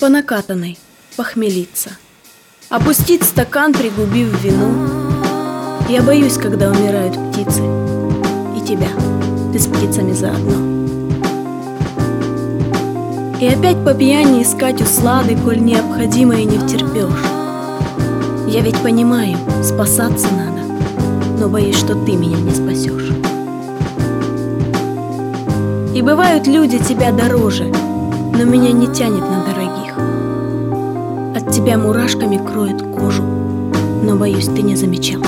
По накатанной, похмелиться. Опустить стакан, пригубив вину Я боюсь, когда умирают птицы И тебя, ты с птицами заодно. И опять по пьяни искать услады Коль необходимое не втерпешь. Я ведь понимаю, спасаться надо Но боюсь, что ты меня не спасешь. И бывают люди тебя дороже Но меня не тянет на дорогих. От тебя мурашками кроет кожу Но боюсь, ты не замечал